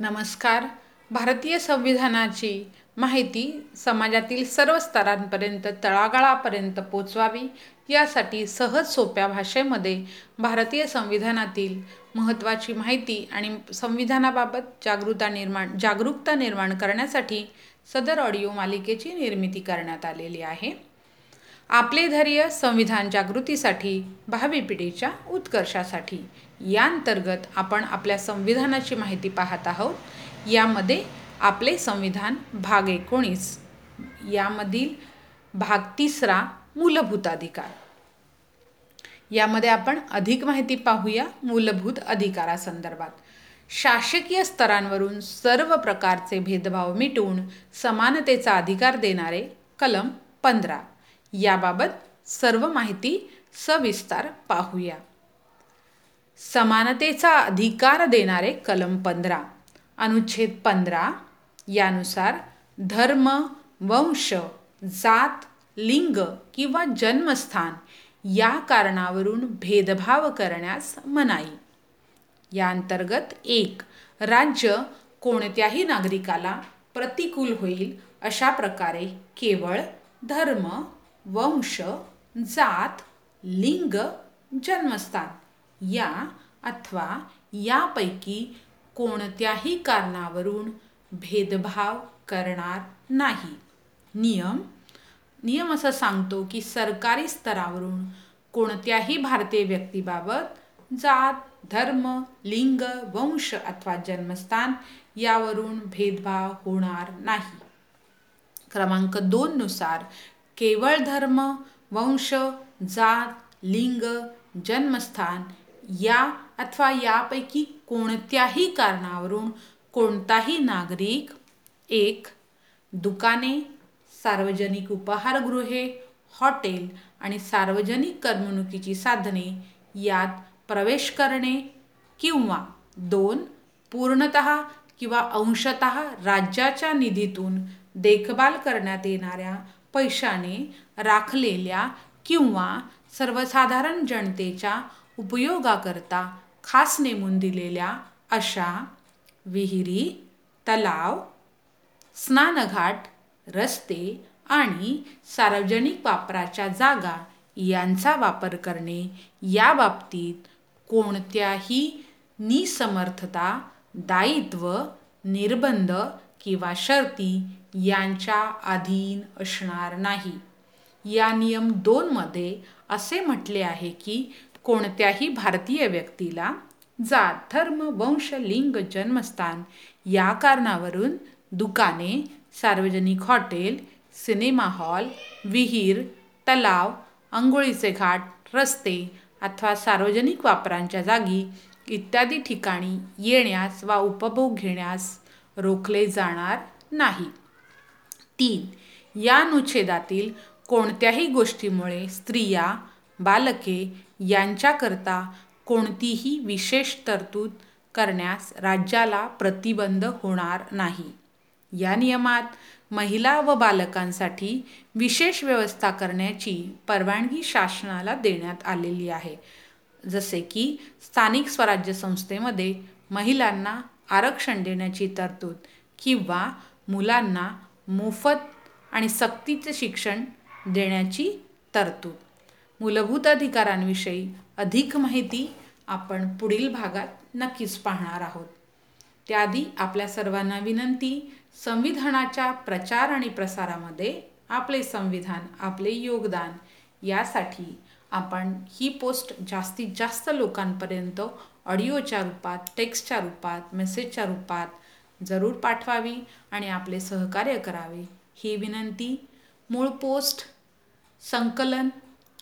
नमस्कार. भारतीय संविधानाची माहिती समाजातील सर्व स्तरांपर्यंत तळागाळापर्यंत पोचवावी यासाठी सहज सोप्या भाषेमध्ये भारतीय संविधानातील महत्त्वाची माहिती आणि संविधानाबाबत जागृता निर्माण जागरूकता निर्माण करण्यासाठी सदर ऑडिओ मालिकेची निर्मिती करण्यात आलेली आहे. आपले धैर्य संविधान जागृतीसाठी भावी पिढीच्या उत्कर्षासाठी. या अंतर्गत आपण आपल्या संविधानाची माहिती पाहत आहोत. यामध्ये आपले संविधान भाग एकोणीस यामधील भाग तिसरा मूलभूत अधिकार यामध्ये आपण अधिक माहिती पाहूया मूलभूत अधिकारासंदर्भात. शासकीय स्तरांवरून सर्व प्रकारचे भेदभाव मिटवून समानतेचा अधिकार देणारे कलम पंधरा. याबाबत सर्व माहिती सविस्तार पाहूया. समानतेचा अधिकार देणारे कलम पंधरा अनुच्छेद पंधरा यानुसार धर्म वंश जात लिंग किंवा जन्मस्थान या कारणावरून भेदभाव करण्यास मनाई. या अंतर्गत एक राज्य कोणत्याही नागरिकाला प्रतिकूल होईल अशा प्रकारे केवळ धर्म वंश जात लिंग जन्मस्थान. या अथवा यापैकी कोणत्याही कारणावरून भेदभाव करणार नाही. नियम. नियम असं सांगतो की सरकारी स्तरावरून कोणत्याही भारतीय व्यक्तीबाबत जात धर्म लिंग वंश अथवा जन्मस्थान यावरून भेदभाव होणार नाही. क्रमांक दोननुसार केवळ धर्म वंश जात लिंग जन्मस्थान या अथवा यापैकी कोणत्याही कारणावरून कोणताही नागरिक एक दुकाने सार्वजनिक उपहारगृहे हॉटेल आणि सार्वजनिक करमणुकीची साधने यात प्रवेश करणे किंवा दोन पूर्णत किंवा अंशत राज्याच्या निधीतून देखभाल करण्यात येणाऱ्या पैशाने राखलेल्या किंवा सर्वसाधारण जनतेच्या उपयोगाकरता खास नेमून दिलेल्या अशा विहिरी तलाव स्नानघाट रस्ते आणि सार्वजनिक वापराच्या जागा यांचा वापर करणे या बाबतीत कोणत्याही निसमर्थता दायित्व निर्बंध किंवा शर्ती यांच्या अधीन असणार नाही. या नियम दोनमध्ये असे म्हटले आहे की कोणत्याही भारतीय व्यक्तीला जात धर्म वंश लिंग जन्मस्थान या कारणावरून दुकाने सार्वजनिक हॉटेल सिनेमा हॉल विहीर तलाव आंघोळीचे घाट रस्ते अथवा सार्वजनिक वापरांच्या जागी इत्यादी ठिकाणी येण्यास वा उपभोग घेण्यास रोखले जाणार नाही. तीन या अनुच्छेदातील कोणत्याही गोष्टीमुळे स्त्रिया बालके यांच्याकरता कोणतीही विशेष तरतूद करण्यास राज्याला प्रतिबंध होणार नाही. या नियमात महिला व बालकांसाठी विशेष व्यवस्था करण्याची परवानगी शासनाला देण्यात आलेली आहे. जसे की स्थानिक स्वराज्य संस्थेमध्ये महिलांना आरक्षण देण्याची तरतूद किंवा मुलांना मोफत आणि सक्तीचे शिक्षण देण्याची तरतूद. मूलभूत अधिकारांविषयी अधिक माहिती आपण पुढील भागात नक्कीच पाहणार आहोत. त्याआधी आपल्या सर्वांना विनंती संविधानाच्या प्रचार आणि प्रसारामध्ये आपले संविधान आपले योगदान यासाठी आपण ही पोस्ट जास्तीत जास्त लोकांपर्यंत ऑडिओच्या रूपात टेक्स्टच्या रूपात मेसेजच्या रूपात जरूर पाठवावी आणि आपले सहकार्य करावे. ही विनंती मूळ पोस्ट संकलन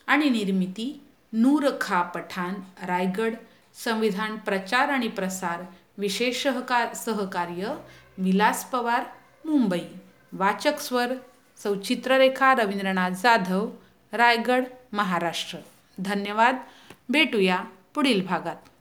आणि निर्मिती नूर खा पठाण रायगड संविधान प्रचार आणि प्रसार विशेष सहकार सहकार्य विलास पवार मुंबई. वाचक स्वर सौचित्ररेखा रवींद्रनाथ जाधव रायगड महाराष्ट्र. धन्यवाद. भेटूया पुढील भागात.